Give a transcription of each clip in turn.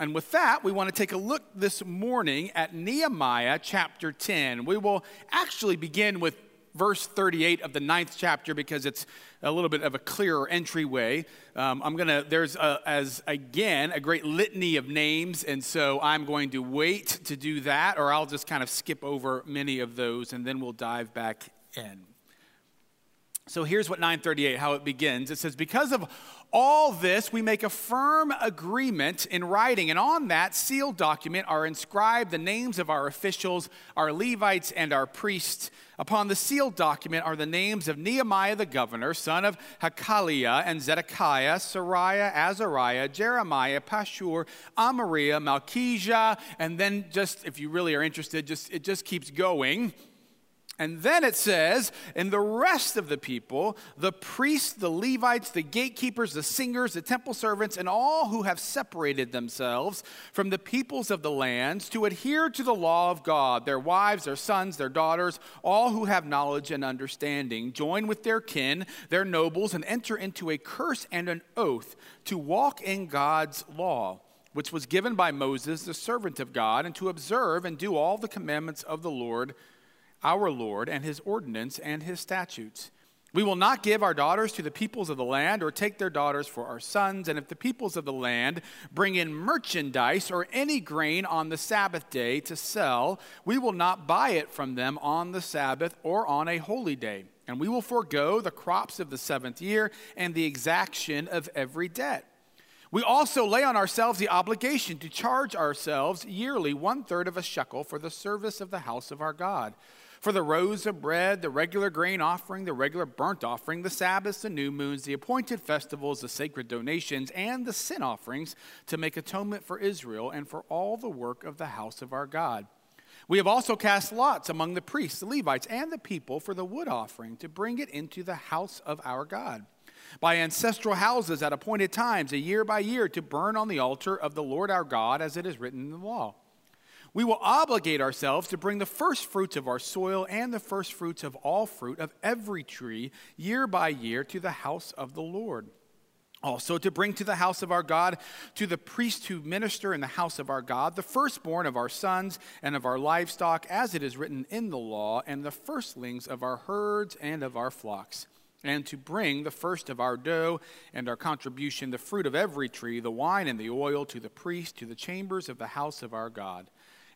And with that, we want to take a look this morning at Nehemiah chapter 10. We will actually begin with verse 38 of the ninth chapter because it's a little bit of a clearer entryway. Um, I'm to, there's a, as again a great litany of names, and so I'm going to wait to do that, or I'll just kind of skip over many of those and then we'll dive back in. So here's what 938, how it begins. It says, Because of all this, we make a firm agreement in writing, and on that sealed document are inscribed the names of our officials, our Levites, and our priests. Upon the sealed document are the names of Nehemiah the governor, son of Hachaliah, and Zedekiah, Seraiah, Azariah, Jeremiah, Pashur, Amariah, Malchijah, and then just, if you really are interested, just it just keeps going. And then it says, and the rest of the people, the priests, the Levites, the gatekeepers, the singers, the temple servants, and all who have separated themselves from the peoples of the lands to adhere to the law of God, their wives, their sons, their daughters, all who have knowledge and understanding, join with their kin, their nobles, and enter into a curse and an oath to walk in God's law which was given by Moses, the servant of God, and to observe and do all the commandments of the Lord our Lord and his ordinance and his statutes. We will not give our daughters to the peoples of the land or take their daughters for our sons. And if the peoples of the land bring in merchandise or any grain on the Sabbath day to sell, we will not buy it from them on the Sabbath or on a holy day. And we will forego the crops of the seventh year and the exaction of every debt. We also lay on ourselves the obligation to charge ourselves yearly one third of a shekel for the service of the house of our God for the rows of bread, the regular grain offering, the regular burnt offering, the Sabbaths, the new moons, the appointed festivals, the sacred donations, and the sin offerings to make atonement for Israel and for all the work of the house of our God. We have also cast lots among the priests, the Levites, and the people for the wood offering to bring it into the house of our God. By ancestral houses at appointed times, a year by year, to burn on the altar of the Lord our God, as it is written in the law we will obligate ourselves to bring the first fruits of our soil and the first fruits of all fruit of every tree year by year to the house of the Lord. Also, to bring to the house of our God, to the priests who minister in the house of our God, the firstborn of our sons and of our livestock, as it is written in the law, and the firstlings of our herds and of our flocks and to bring the first of our dough and our contribution, the fruit of every tree, the wine and the oil, to the priest, to the chambers of the house of our God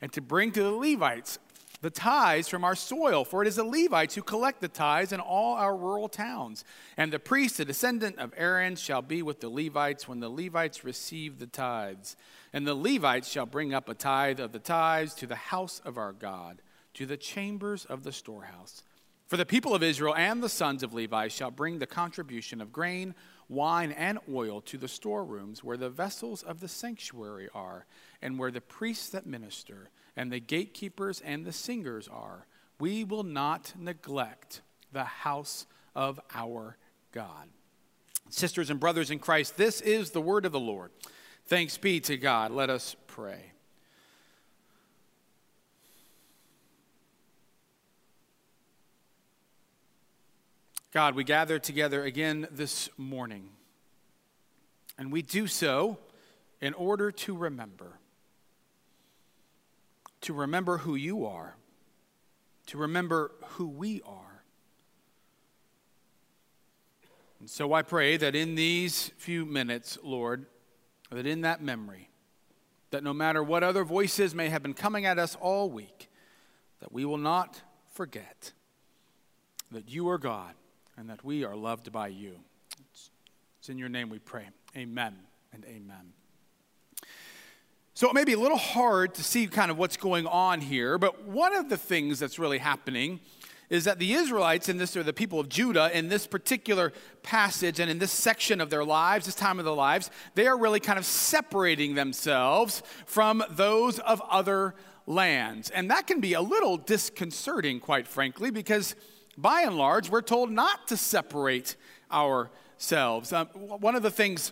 and to bring to the Levites the tithes from our soil, for it is the Levites who collect the tithes in all our rural towns. And the priest, the descendant of Aaron, shall be with the Levites when the Levites receive the tithes. And the Levites shall bring up a tithe of the tithes to the house of our God, to the chambers of the storehouse. For the people of Israel and the sons of Levi shall bring the contribution of grain, wine, and oil to the storerooms where the vessels of the sanctuary are and where the priests that minister and the gatekeepers and the singers are, we will not neglect the house of our God. Sisters and brothers in Christ, this is the word of the Lord. Thanks be to God. Let us pray. God, we gather together again this morning, and we do so in order to remember to remember who you are, to remember who we are. And so I pray that in these few minutes, Lord, that in that memory, that no matter what other voices may have been coming at us all week, that we will not forget that you are God and that we are loved by you. It's in your name we pray. Amen and amen. So it may be a little hard to see kind of what's going on here, but one of the things that's really happening is that the Israelites in this, or the people of Judah, in this particular passage and in this section of their lives, this time of their lives, they are really kind of separating themselves from those of other lands. And that can be a little disconcerting, quite frankly, because by and large, we're told not to separate ourselves. Um, one of the things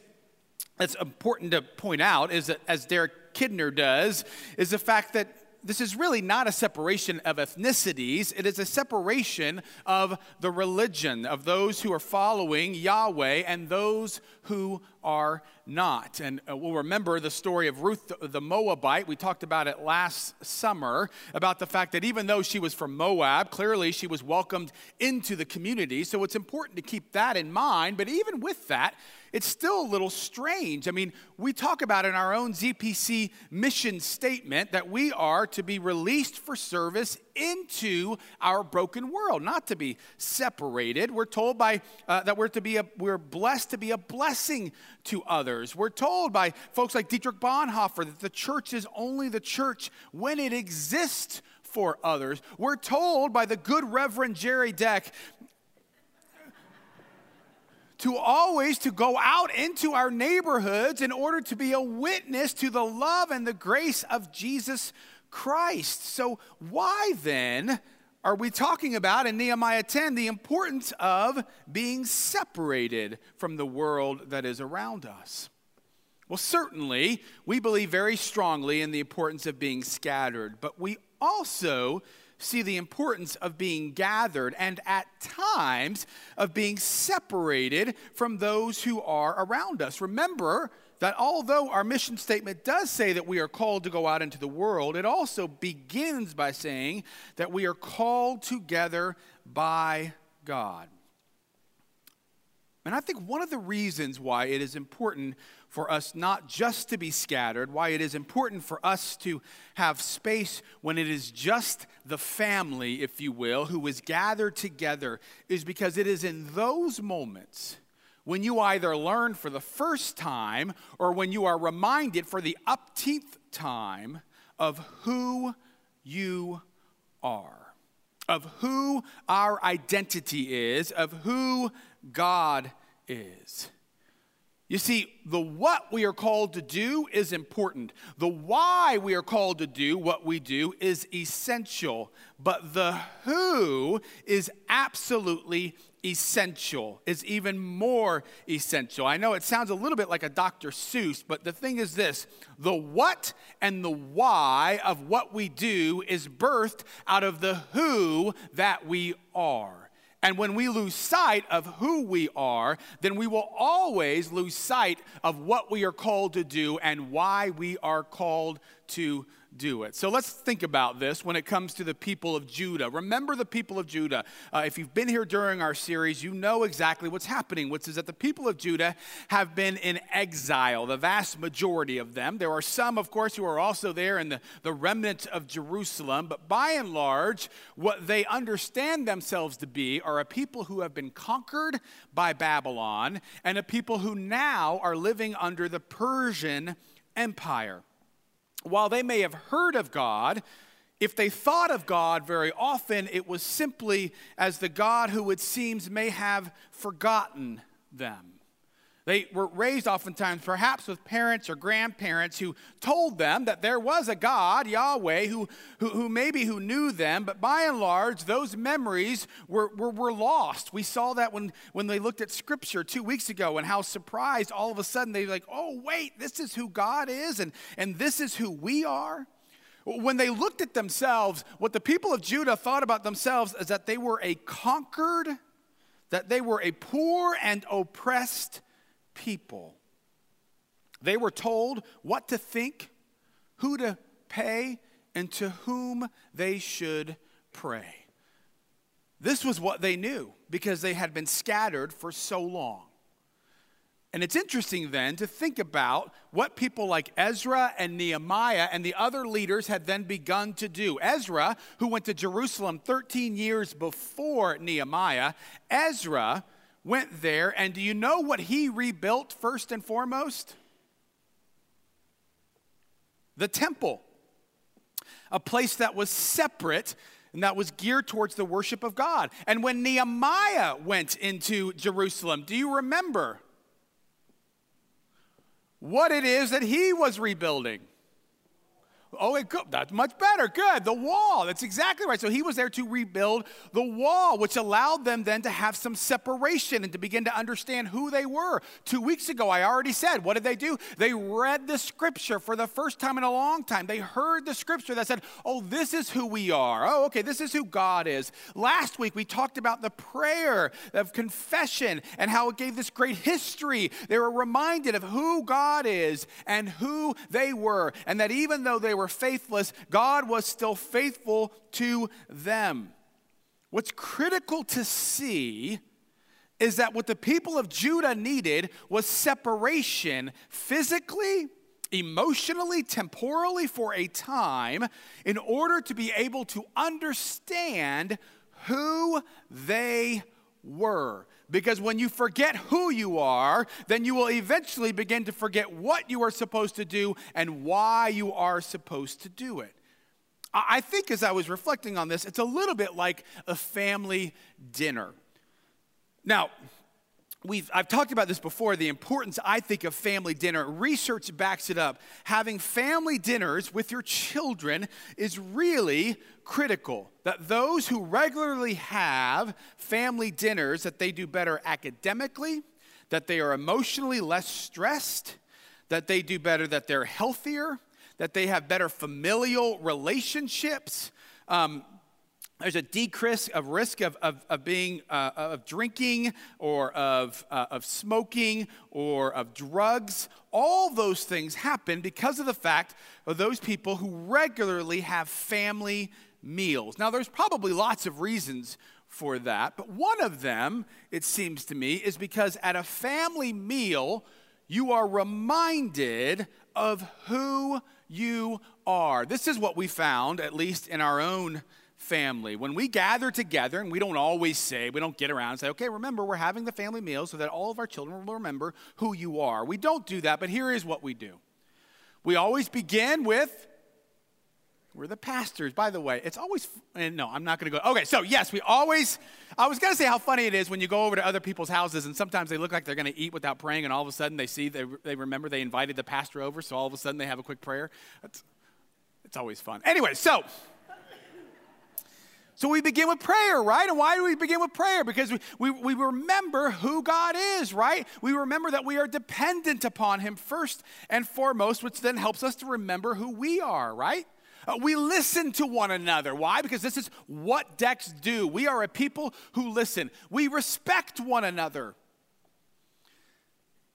that's important to point out is that, as Derek Kidner does is the fact that this is really not a separation of ethnicities. It is a separation of the religion, of those who are following Yahweh and those who are not. And uh, we'll remember the story of Ruth the Moabite. We talked about it last summer about the fact that even though she was from Moab, clearly she was welcomed into the community. So it's important to keep that in mind. But even with that, it's still a little strange. I mean, we talk about in our own ZPC mission statement that we are to be released for service into our broken world, not to be separated. We're told by uh, that we're to be a, we're blessed to be a blessing to others. We're told by folks like Dietrich Bonhoeffer that the church is only the church when it exists for others. We're told by the good Reverend Jerry Deck to always to go out into our neighborhoods in order to be a witness to the love and the grace of Jesus Christ. So why then are we talking about in Nehemiah 10 the importance of being separated from the world that is around us? Well, certainly, we believe very strongly in the importance of being scattered, but we also see the importance of being gathered and at times of being separated from those who are around us. Remember that although our mission statement does say that we are called to go out into the world, it also begins by saying that we are called together by God. And I think one of the reasons why it is important for us not just to be scattered, why it is important for us to have space when it is just the family, if you will, who is gathered together, is because it is in those moments when you either learn for the first time or when you are reminded for the upteenth time of who you are, of who our identity is, of who God is. You see, the what we are called to do is important. The why we are called to do what we do is essential. But the who is absolutely essential, is even more essential. I know it sounds a little bit like a Dr. Seuss, but the thing is this the what and the why of what we do is birthed out of the who that we are. And when we lose sight of who we are, then we will always lose sight of what we are called to do and why we are called to do it. So let's think about this when it comes to the people of Judah. Remember the people of Judah. Uh, if you've been here during our series, you know exactly what's happening, which is that the people of Judah have been in exile, the vast majority of them. There are some, of course, who are also there in the, the remnant of Jerusalem, but by and large, what they understand themselves to be are a people who have been conquered by Babylon and a people who now are living under the Persian Empire while they may have heard of God, if they thought of God very often, it was simply as the God who it seems may have forgotten them. They were raised oftentimes, perhaps with parents or grandparents who told them that there was a God, Yahweh, who, who, who maybe who knew them, but by and large, those memories were, were, were lost. We saw that when, when they looked at Scripture two weeks ago and how surprised all of a sudden they were like, oh, wait, this is who God is and, and this is who we are. When they looked at themselves, what the people of Judah thought about themselves is that they were a conquered, that they were a poor and oppressed people. They were told what to think, who to pay, and to whom they should pray. This was what they knew because they had been scattered for so long. And it's interesting then to think about what people like Ezra and Nehemiah and the other leaders had then begun to do. Ezra, who went to Jerusalem 13 years before Nehemiah, Ezra went there, and do you know what he rebuilt first and foremost? The temple, a place that was separate and that was geared towards the worship of God. And when Nehemiah went into Jerusalem, do you remember what it is that he was rebuilding? Oh, good. That's much better. Good. The wall. That's exactly right. So he was there to rebuild the wall, which allowed them then to have some separation and to begin to understand who they were. Two weeks ago, I already said, what did they do? They read the scripture for the first time in a long time. They heard the scripture that said, oh, this is who we are. Oh, okay, this is who God is. Last week, we talked about the prayer of confession and how it gave this great history. They were reminded of who God is and who they were, and that even though they were faithless, God was still faithful to them. What's critical to see is that what the people of Judah needed was separation physically, emotionally, temporally for a time in order to be able to understand who they were. Because when you forget who you are, then you will eventually begin to forget what you are supposed to do and why you are supposed to do it. I think as I was reflecting on this, it's a little bit like a family dinner. Now, We've, I've talked about this before the importance, I think, of family dinner. Research backs it up. Having family dinners with your children is really critical. That those who regularly have family dinners, that they do better academically, that they are emotionally less stressed, that they do better, that they're healthier, that they have better familial relationships. Um, there's a decrease of risk of, of, of being uh, of drinking or of, uh, of smoking or of drugs. All those things happen because of the fact of those people who regularly have family meals. Now there's probably lots of reasons for that but one of them it seems to me is because at a family meal you are reminded of who you are. This is what we found at least in our own family. When we gather together, and we don't always say, we don't get around and say, okay, remember, we're having the family meal so that all of our children will remember who you are. We don't do that, but here is what we do. We always begin with, we're the pastors, by the way. It's always, and no, I'm not going to go. Okay, so yes, we always, I was going to say how funny it is when you go over to other people's houses and sometimes they look like they're going to eat without praying, and all of a sudden they see, they, they remember they invited the pastor over, so all of a sudden they have a quick prayer. It's, it's always fun. Anyway, so so we begin with prayer, right? And why do we begin with prayer? Because we, we, we, remember who God is, right? We remember that we are dependent upon Him first and foremost, which then helps us to remember who we are, right? Uh, we listen to one another. Why? Because this is what decks do. We are a people who listen. We respect one another.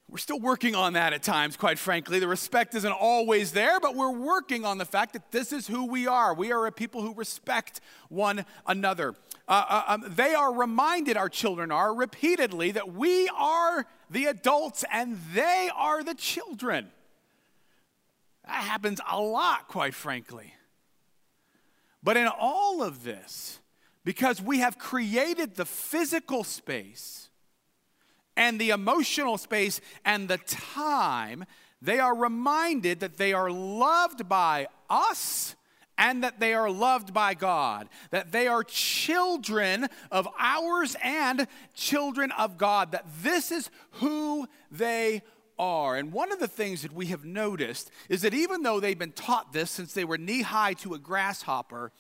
We're still working on that at times, quite frankly. The respect isn't always there, but we're working on the fact that this is who we are. We are a people who respect one another. Uh, uh, um, they are reminded, our children are, repeatedly, that we are the adults and they are the children. That happens a lot, quite frankly. But in all of this, because we have created the physical space, and the emotional space and the time, they are reminded that they are loved by us and that they are loved by God, that they are children of ours and children of God, that this is who they are. And one of the things that we have noticed is that even though they've been taught this since they were knee high to a grasshopper,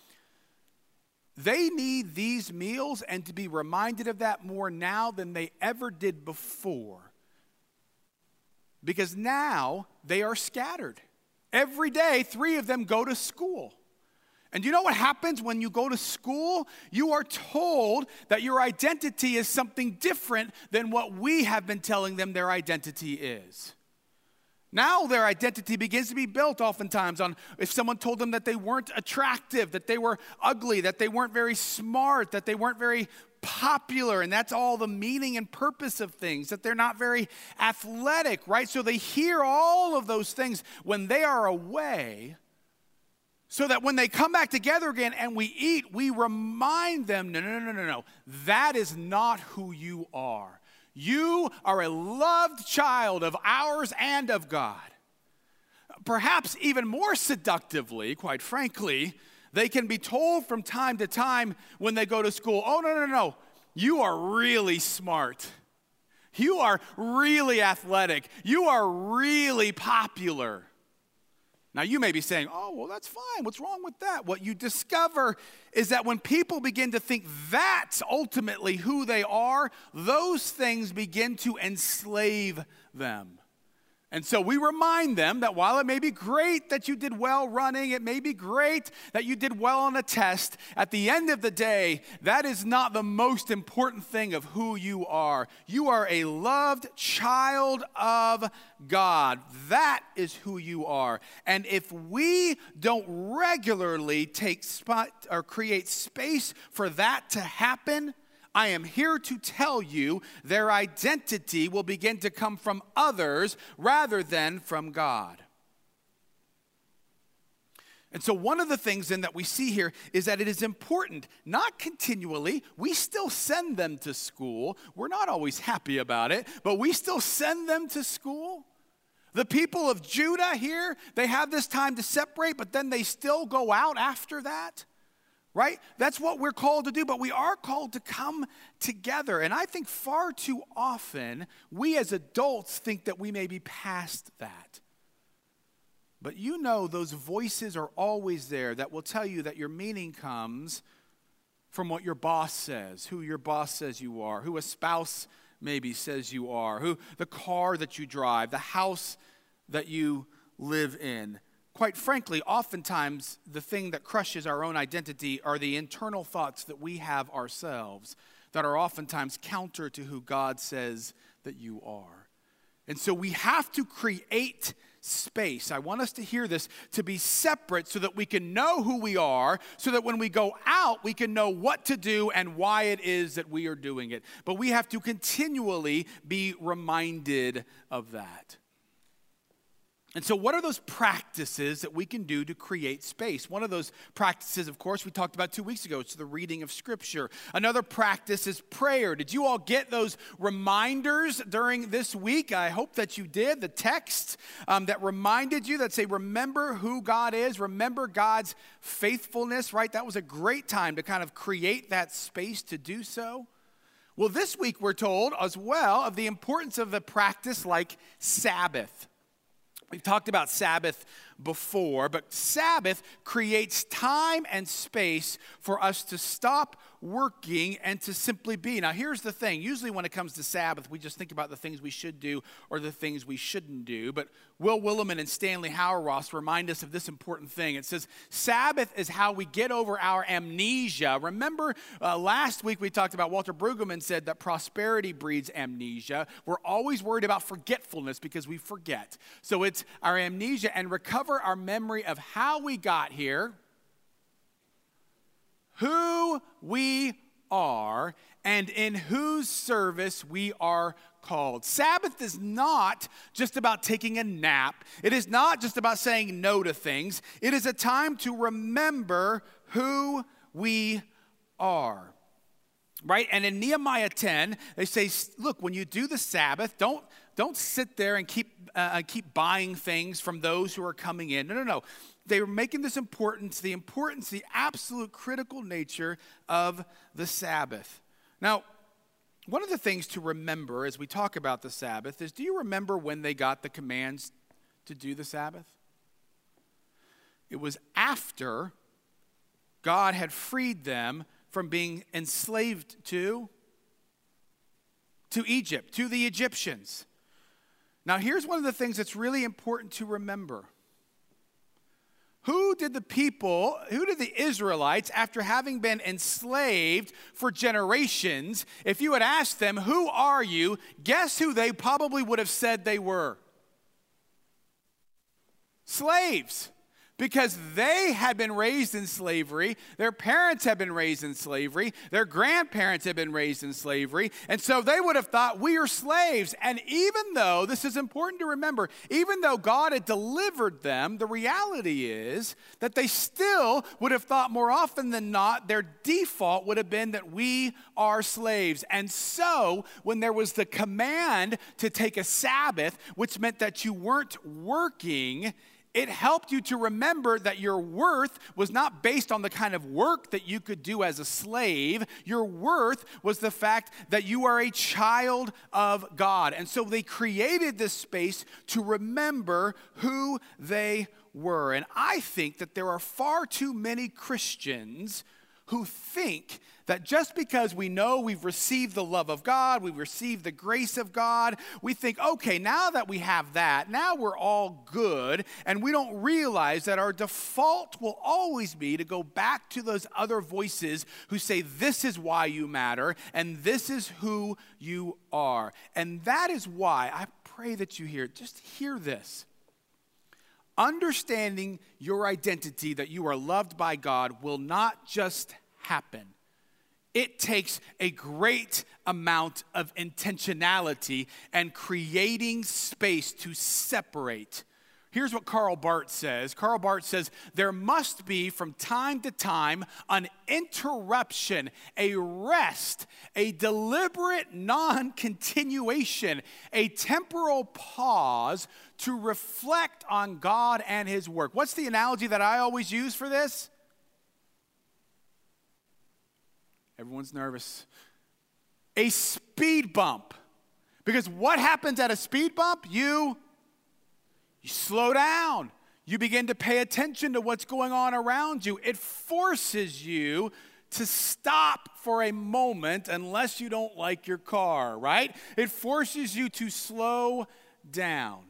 they need these meals and to be reminded of that more now than they ever did before. Because now they are scattered. Every day, three of them go to school. And you know what happens when you go to school? You are told that your identity is something different than what we have been telling them their identity is. Now their identity begins to be built oftentimes on if someone told them that they weren't attractive, that they were ugly, that they weren't very smart, that they weren't very popular, and that's all the meaning and purpose of things, that they're not very athletic, right? So they hear all of those things when they are away, so that when they come back together again and we eat, we remind them no, no, no, no, no, that is not who you are. You are a loved child of ours and of God. Perhaps even more seductively, quite frankly, they can be told from time to time when they go to school oh, no, no, no, you are really smart. You are really athletic. You are really popular. Now, you may be saying, oh, well, that's fine. What's wrong with that? What you discover is that when people begin to think that's ultimately who they are, those things begin to enslave them. And so we remind them that while it may be great that you did well running, it may be great that you did well on a test, at the end of the day, that is not the most important thing of who you are. You are a loved child of God. That is who you are. And if we don't regularly take spot or create space for that to happen, I am here to tell you their identity will begin to come from others rather than from God. And so, one of the things then that we see here is that it is important, not continually, we still send them to school. We're not always happy about it, but we still send them to school. The people of Judah here, they have this time to separate, but then they still go out after that right? That's what we're called to do, but we are called to come together. And I think far too often we as adults think that we may be past that. But you know, those voices are always there that will tell you that your meaning comes from what your boss says, who your boss says you are, who a spouse maybe says you are, who the car that you drive, the house that you live in quite frankly, oftentimes the thing that crushes our own identity are the internal thoughts that we have ourselves that are oftentimes counter to who God says that you are. And so we have to create space. I want us to hear this to be separate so that we can know who we are, so that when we go out, we can know what to do and why it is that we are doing it. But we have to continually be reminded of that. And so, what are those practices that we can do to create space? One of those practices, of course, we talked about two weeks ago. It's the reading of Scripture. Another practice is prayer. Did you all get those reminders during this week? I hope that you did. The text um, that reminded you that say, remember who God is, remember God's faithfulness, right? That was a great time to kind of create that space to do so. Well, this week we're told as well of the importance of a practice like Sabbath. We've talked about Sabbath before, but Sabbath creates time and space for us to stop working and to simply be. Now, here's the thing usually, when it comes to Sabbath, we just think about the things we should do or the things we shouldn't do. But Will Willimon and Stanley Hauerwas remind us of this important thing. It says, Sabbath is how we get over our amnesia. Remember, uh, last week we talked about Walter Brueggemann said that prosperity breeds amnesia. We're always worried about forgetfulness because we forget. So it's our amnesia and recover our memory of how we got here who we are and in whose service we are called. Sabbath is not just about taking a nap, it is not just about saying no to things. It is a time to remember who we are. Right? And in Nehemiah 10, they say, look, when you do the Sabbath, don't, don't sit there and keep, uh, keep buying things from those who are coming in. No, no, no they were making this importance, the importance, the absolute critical nature of the Sabbath. Now, one of the things to remember as we talk about the Sabbath is do you remember when they got the commands to do the Sabbath? It was after God had freed them from being enslaved to to Egypt, to the Egyptians. Now, here's one of the things that's really important to remember. Who did the people, who did the Israelites, after having been enslaved for generations, if you had asked them, Who are you? guess who they probably would have said they were? Slaves because they had been raised in slavery, their parents had been raised in slavery, their grandparents had been raised in slavery, and so they would have thought, we are slaves. And even though, this is important to remember, even though God had delivered them, the reality is that they still would have thought more often than not, their default would have been that we are slaves. And so, when there was the command to take a Sabbath, which meant that you weren't working, it helped you to remember that your worth was not based on the kind of work that you could do as a slave. Your worth was the fact that you are a child of God. And so they created this space to remember who they were. And I think that there are far too many Christians who think that just because we know we've received the love of God, we've received the grace of God, we think, okay, now that we have that, now we're all good. And we don't realize that our default will always be to go back to those other voices who say, this is why you matter and this is who you are. And that is why I pray that you hear, just hear this. Understanding your identity that you are loved by God will not just happen. It takes a great amount of intentionality and creating space to separate Here's what Karl Barth says Karl Barth says, There must be from time to time an interruption, a rest, a deliberate non continuation, a temporal pause to reflect on God and His work. What's the analogy that I always use for this? Everyone's nervous. A speed bump. Because what happens at a speed bump? You you slow down. You begin to pay attention to what's going on around you. It forces you to stop for a moment unless you don't like your car, right? It forces you to slow down.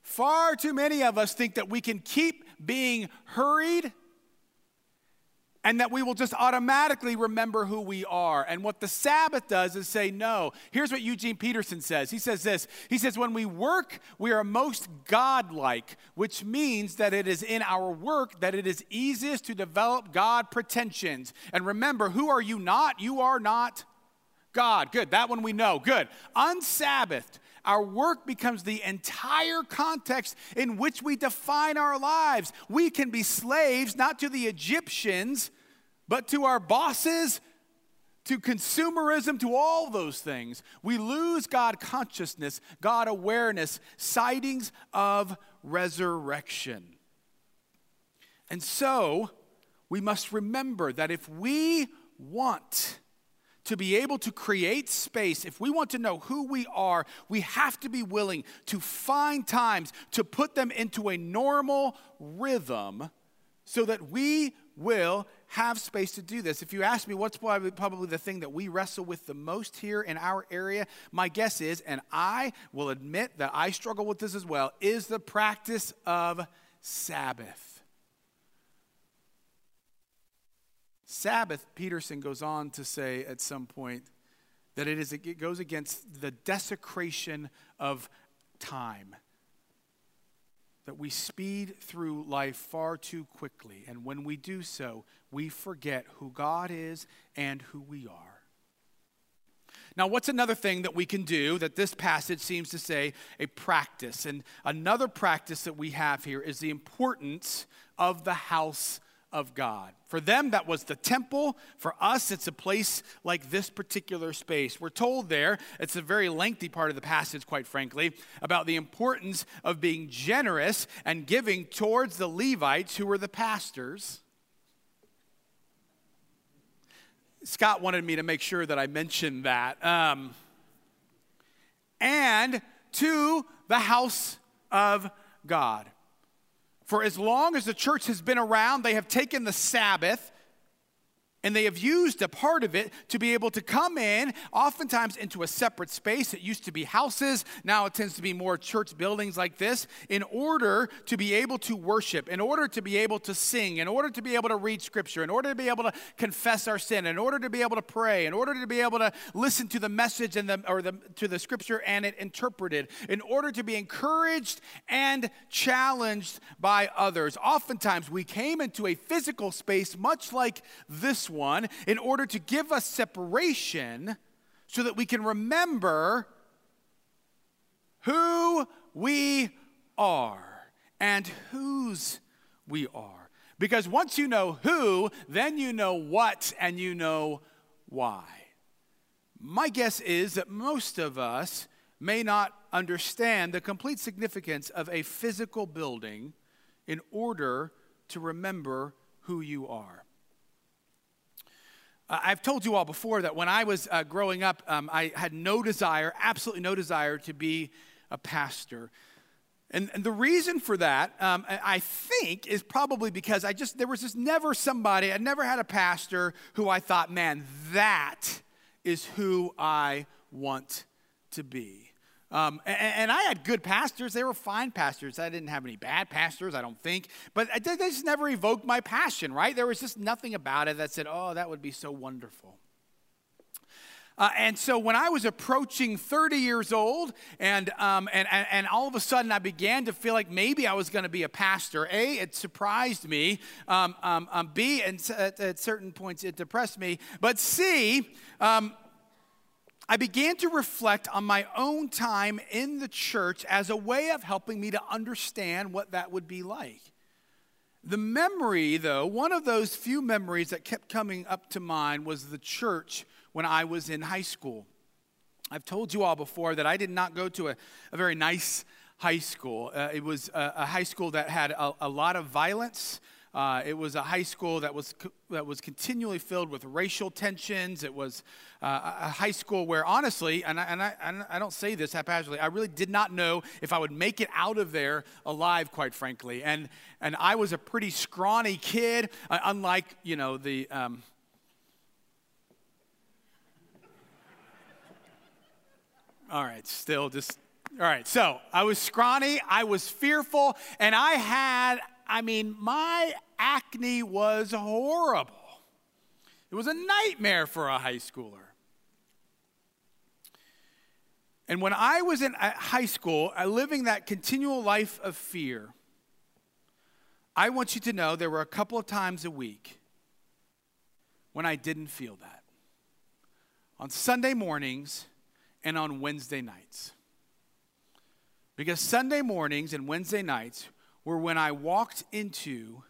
Far too many of us think that we can keep being hurried and that we will just automatically remember who we are. And what the Sabbath does is say, no. Here's what Eugene Peterson says He says this He says, when we work, we are most godlike, which means that it is in our work that it is easiest to develop God pretensions. And remember, who are you not? You are not God. Good. That one we know. Good. Unsabbathed our work becomes the entire context in which we define our lives. We can be slaves not to the Egyptians, but to our bosses, to consumerism, to all those things. We lose God consciousness, God awareness, sightings of resurrection. And so, we must remember that if we want to be able to create space, if we want to know who we are, we have to be willing to find times to put them into a normal rhythm so that we will have space to do this. If you ask me what's probably the thing that we wrestle with the most here in our area, my guess is, and I will admit that I struggle with this as well, is the practice of Sabbath. Sabbath, Peterson goes on to say at some point that it, is, it goes against the desecration of time. That we speed through life far too quickly. And when we do so, we forget who God is and who we are. Now, what's another thing that we can do that this passage seems to say a practice? And another practice that we have here is the importance of the house of God. For them, that was the temple. For us, it's a place like this particular space. We're told there, it's a very lengthy part of the passage, quite frankly, about the importance of being generous and giving towards the Levites who were the pastors. Scott wanted me to make sure that I mentioned that. Um, and to the house of God. For as long as the church has been around, they have taken the Sabbath and they have used a part of it to be able to come in, oftentimes into a separate space. It used to be houses, now it tends to be more church buildings like this, in order to be able to worship, in order to be able to sing, in order to be able to read scripture, in order to be able to confess our sin, in order to be able to pray, in order to be able to listen to the message and the, or the, to the scripture and it interpreted, in order to be encouraged and challenged by others. Oftentimes we came into a physical space much like this one in order to give us separation so that we can remember who we are and whose we are. Because once you know who, then you know what and you know why. My guess is that most of us may not understand the complete significance of a physical building in order to remember who you are. Uh, I've told you all before that when I was uh, growing up, um, I had no desire, absolutely no desire, to be a pastor. And, and the reason for that, um, I think, is probably because I just, there was just never somebody, I never had a pastor who I thought, man, that is who I want to be. Um, and, and, I had good pastors. They were fine pastors. I didn't have any bad pastors, I don't think. But they just never evoked my passion, right? There was just nothing about it that said, oh, that would be so wonderful. Uh, and so when I was approaching 30 years old, and, um, and, and, and, all of a sudden I began to feel like maybe I was going to be a pastor, A, it surprised me. Um, um, um B, and at, at, certain points it depressed me. But C, um, I began to reflect on my own time in the church as a way of helping me to understand what that would be like. The memory, though, one of those few memories that kept coming up to mind was the church when I was in high school. I've told you all before that I did not go to a, a very nice high school. Uh, it was a, a, high school that had a, a lot of violence. Uh, it was a high school that was, that was continually filled with racial tensions. It was uh, a high school where, honestly, and I, and, I, and I don't say this haphazardly, I really did not know if I would make it out of there alive, quite frankly. And, and I was a pretty scrawny kid, uh, unlike, you know, the. Um, All right, still just, all right. So I was scrawny, I was fearful, and I had, I mean, my acne was horrible. It was a nightmare for a high schooler. And when I was in high school, uh, living that continual life of fear, I want you to know there were a couple of times a week when I didn't feel that. On Sunday mornings, and on Wednesday nights. Because Sunday mornings and Wednesday nights were when I walked into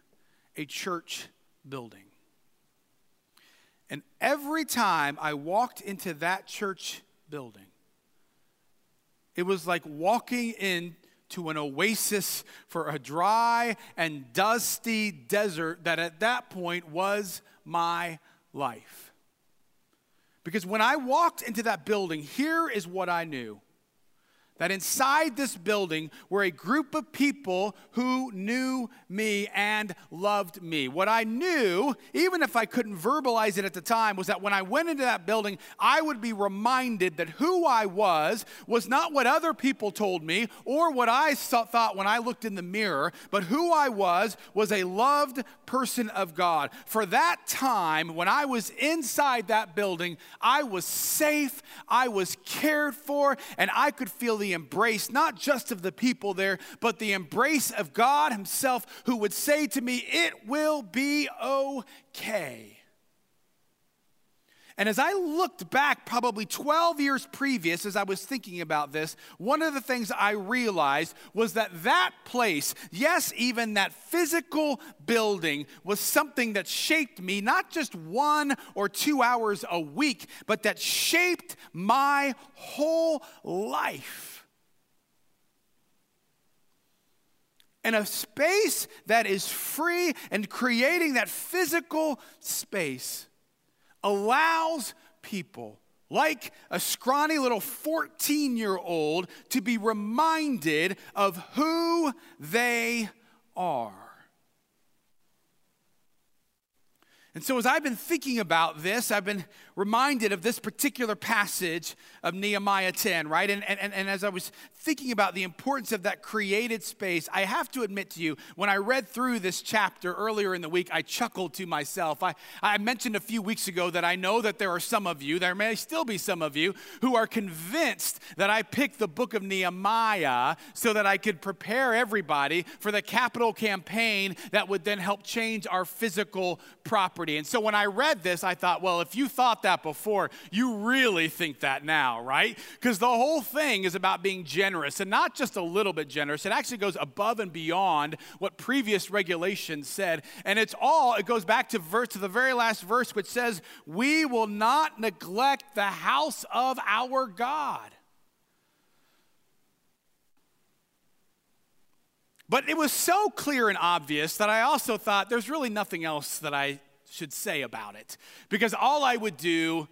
a church building. And every time I walked into that church building, it was like walking into an oasis for a dry and dusty desert that at that point was my life. Because when I walked into that building, here is what I knew that inside this building were a group of people who knew me and loved me. What I knew, even if I couldn't verbalize it at the time, was that when I went into that building, I would be reminded that who I was was not what other people told me or what I thought when I looked in the mirror, but who I was was a loved person of God. For that time, when I was inside that building, I was safe, I was cared for, and I could feel the embrace, not just of the people there, but the embrace of God Himself, who would say to me, It will be okay. And as I looked back, probably 12 years previous, as I was thinking about this, one of the things I realized was that that place, yes, even that physical building, was something that shaped me, not just one or two hours a week, but that shaped my whole life. And a space that is free and creating that physical space allows people like a scrawny little 14 year old to be reminded of who they are. And so, as I've been thinking about this, I've been reminded of this particular passage of Nehemiah 10, right? And, and, and as I was thinking about the importance of that created space, I have to admit to you, when I read through this chapter earlier in the week, I chuckled to myself. I, I mentioned a few weeks ago that I know that there are some of you, there may still be some of you, who are convinced that I picked the book of Nehemiah so that I could prepare everybody for the capital campaign that would then help change our physical property. And so when I read this, I thought, well, if you thought that, that before, you really think that now, right? Because the whole thing is about being generous and not just a little bit generous. It actually goes above and beyond what previous regulations said. And it's all, it goes back to verse to the very last verse, which says, We will not neglect the house of our God. But it was so clear and obvious that I also thought there's really nothing else that I should say about it. Because all I would do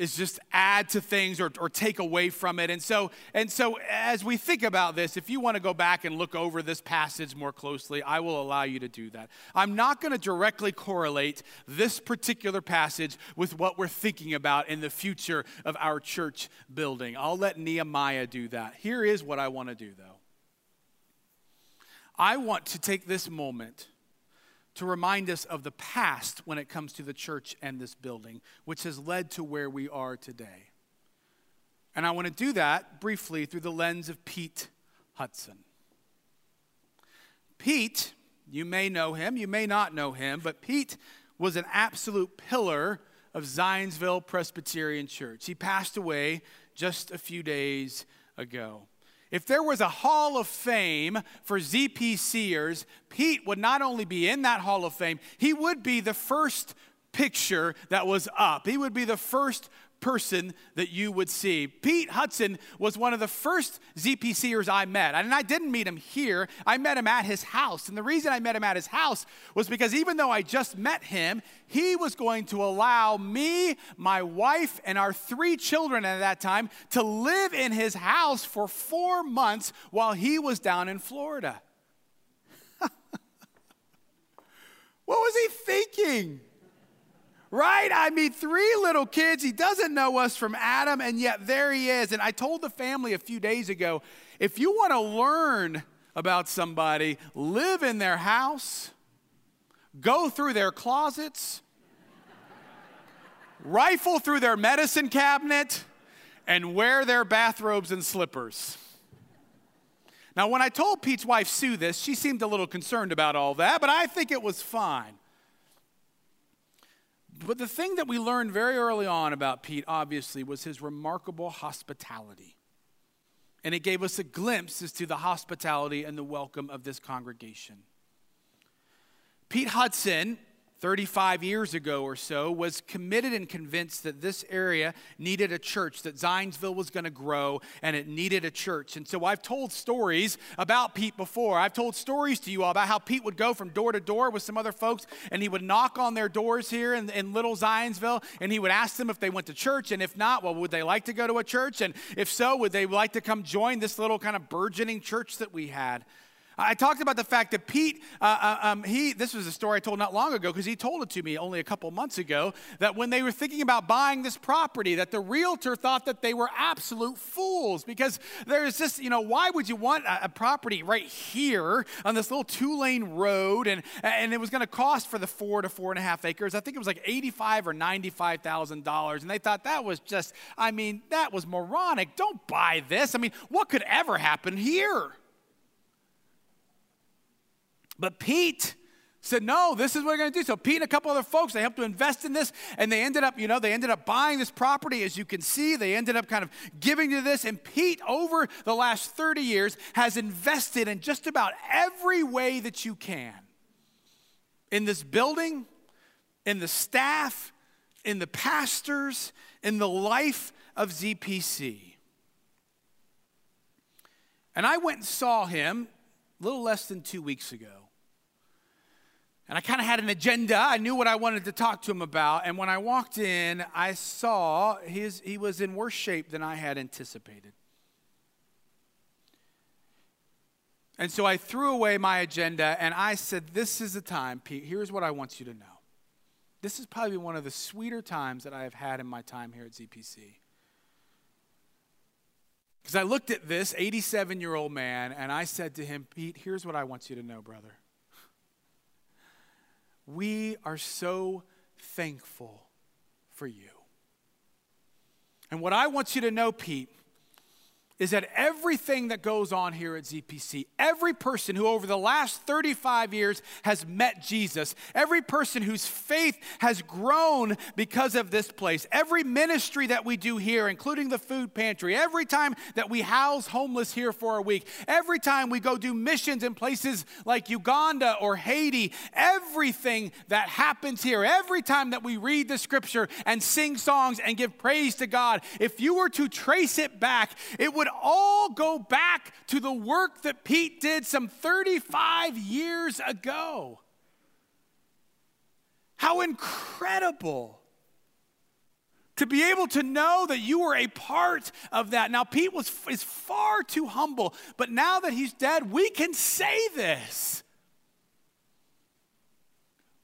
is just add to things or, or take away from it. And so, and so as we think about this, if you want to go back and look over this passage more closely, I will allow you to do that. I'm not going to directly correlate this particular passage with what we're thinking about in the future of our church building. I'll let Nehemiah do that. Here is what I want to do, though. I want to take this moment to remind us of the past when it comes to the church and this building, which has led to where we are today. And I want to do that briefly through the lens of Pete Hudson. Pete, you may know him, you may not know him, but Pete was an absolute pillar of Zionsville Presbyterian Church. He passed away just a few days ago. If there was a hall of fame for ZPCers, Pete would not only be in that hall of fame, he would be the first picture that was up. He would be the first person that you would see. Pete Hudson was one of the first ZPCers I met. And I didn't meet him here, I met him at his house. And the reason I met him at his house was because even though I just met him, he was going to allow me, my wife, and our three children at that time to live in his house for four months while he was down in Florida. what was he thinking? Right? I mean, three little kids. He doesn't know us from Adam, and yet there he is. And I told the family a few days ago if you want to learn about somebody, live in their house, go through their closets, rifle through their medicine cabinet, and wear their bathrobes and slippers. Now, when I told Pete's wife Sue this, she seemed a little concerned about all that, but I think it was fine. But the thing that we learned very early on about Pete, obviously, was his remarkable hospitality. And it gave us a glimpse as to the hospitality and the welcome of this congregation. Pete Hudson 35 years ago or so, was committed and convinced that this area needed a church, that Zionsville was going to grow and it needed a church. And so I've told stories about Pete before. I've told stories to you all about how Pete would go from door to door with some other folks and he would knock on their doors here in, in Little Zionsville and he would ask them if they went to church. And if not, well, would they like to go to a church? And if so, would they like to come join this little kind of burgeoning church that we had? I talked about the fact that Pete, uh, uh, um, he, this was a story I told not long ago because he told it to me only a couple months ago that when they were thinking about buying this property, that the realtor thought that they were absolute fools because there's this, you know, why would you want a, a property right here on this little two lane road and, and it was going to cost for the four to four and a half acres, I think it was like 85 or $95,000. And they thought that was just, I mean, that was moronic. Don't buy this. I mean, what could ever happen here? But Pete said, No, this is what we're going to do. So Pete and a couple other folks, they helped to invest in this, and they ended up, you know, they ended up buying this property. As you can see, they ended up kind of giving to this. And Pete, over the last 30 years, has invested in just about every way that you can in this building, in the staff, in the pastors, in the life of ZPC. And I went and saw him a little less than two weeks ago. And I kind of had an agenda. I knew what I wanted to talk to him about. And when I walked in, I saw his, he was in worse shape than I had anticipated. And so I threw away my agenda and I said, This is the time, Pete. Here's what I want you to know. This is probably one of the sweeter times that I have had in my time here at ZPC. Because I looked at this 87 year old man and I said to him, Pete, here's what I want you to know, brother. We are so thankful for you. And what I want you to know, Pete, is that everything that goes on here at ZPC, every person who over the last 35 years has met Jesus, every person whose faith has grown because of this place, every ministry that we do here, including the food pantry, every time that we house homeless here for a week, every time we go do missions in places like Uganda or Haiti, everything that happens here, every time that we read the scripture and sing songs and give praise to God, if you were to trace it back, it would all go back to the work that Pete did some 35 years ago. How incredible to be able to know that you were a part of that. Now, Pete was, is far too humble, but now that he's dead, we can say this.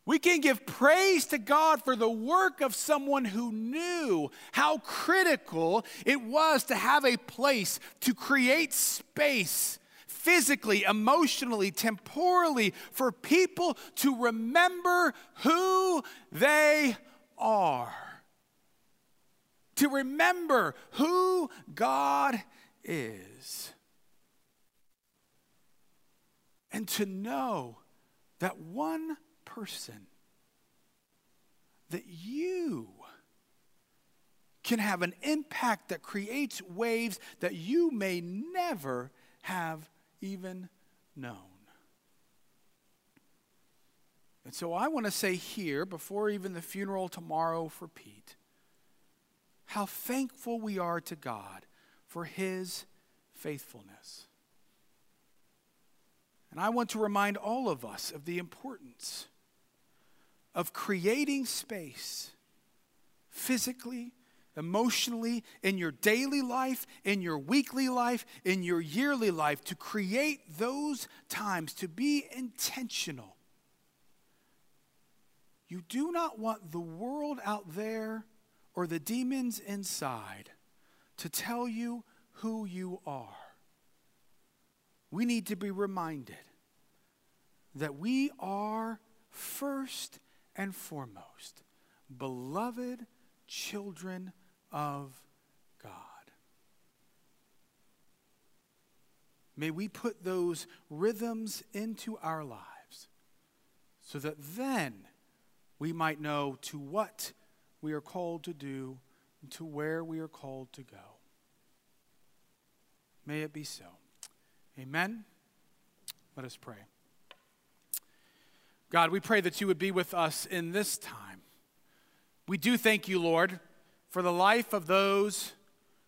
We can give praise to God for the work of someone who knew how critical it was to have a place to create space physically, emotionally, temporally for people to remember who they are to remember who God is. And to know that one person, that you can have an impact that creates waves that you may never have even known. And so I want to say here, before even the funeral tomorrow for Pete, how thankful we are to God for his faithfulness. And I want to remind all of us of the importance of creating space physically, emotionally, in your daily life, in your weekly life, in your yearly life, to create those times, to be intentional. You do not want the world out there or the demons inside to tell you who you are. We need to be reminded that we are first and foremost beloved children of God. May we put those rhythms into our lives so that then we might know to what we are called to do and to where we are called to go. May it be so. Amen. Let us pray. God, we pray that you would be with us in this time. We do thank you, Lord, for the life of those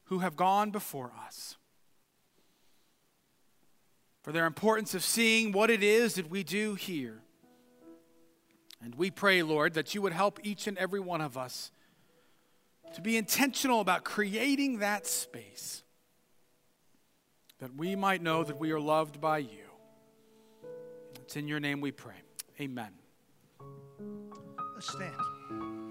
who have gone before us, for their importance of seeing what it is that we do here and we pray, Lord, that you would help each and every one of us to be intentional about creating that space that we might know that we are loved by you. It's in your name we pray. Amen. Let's stand.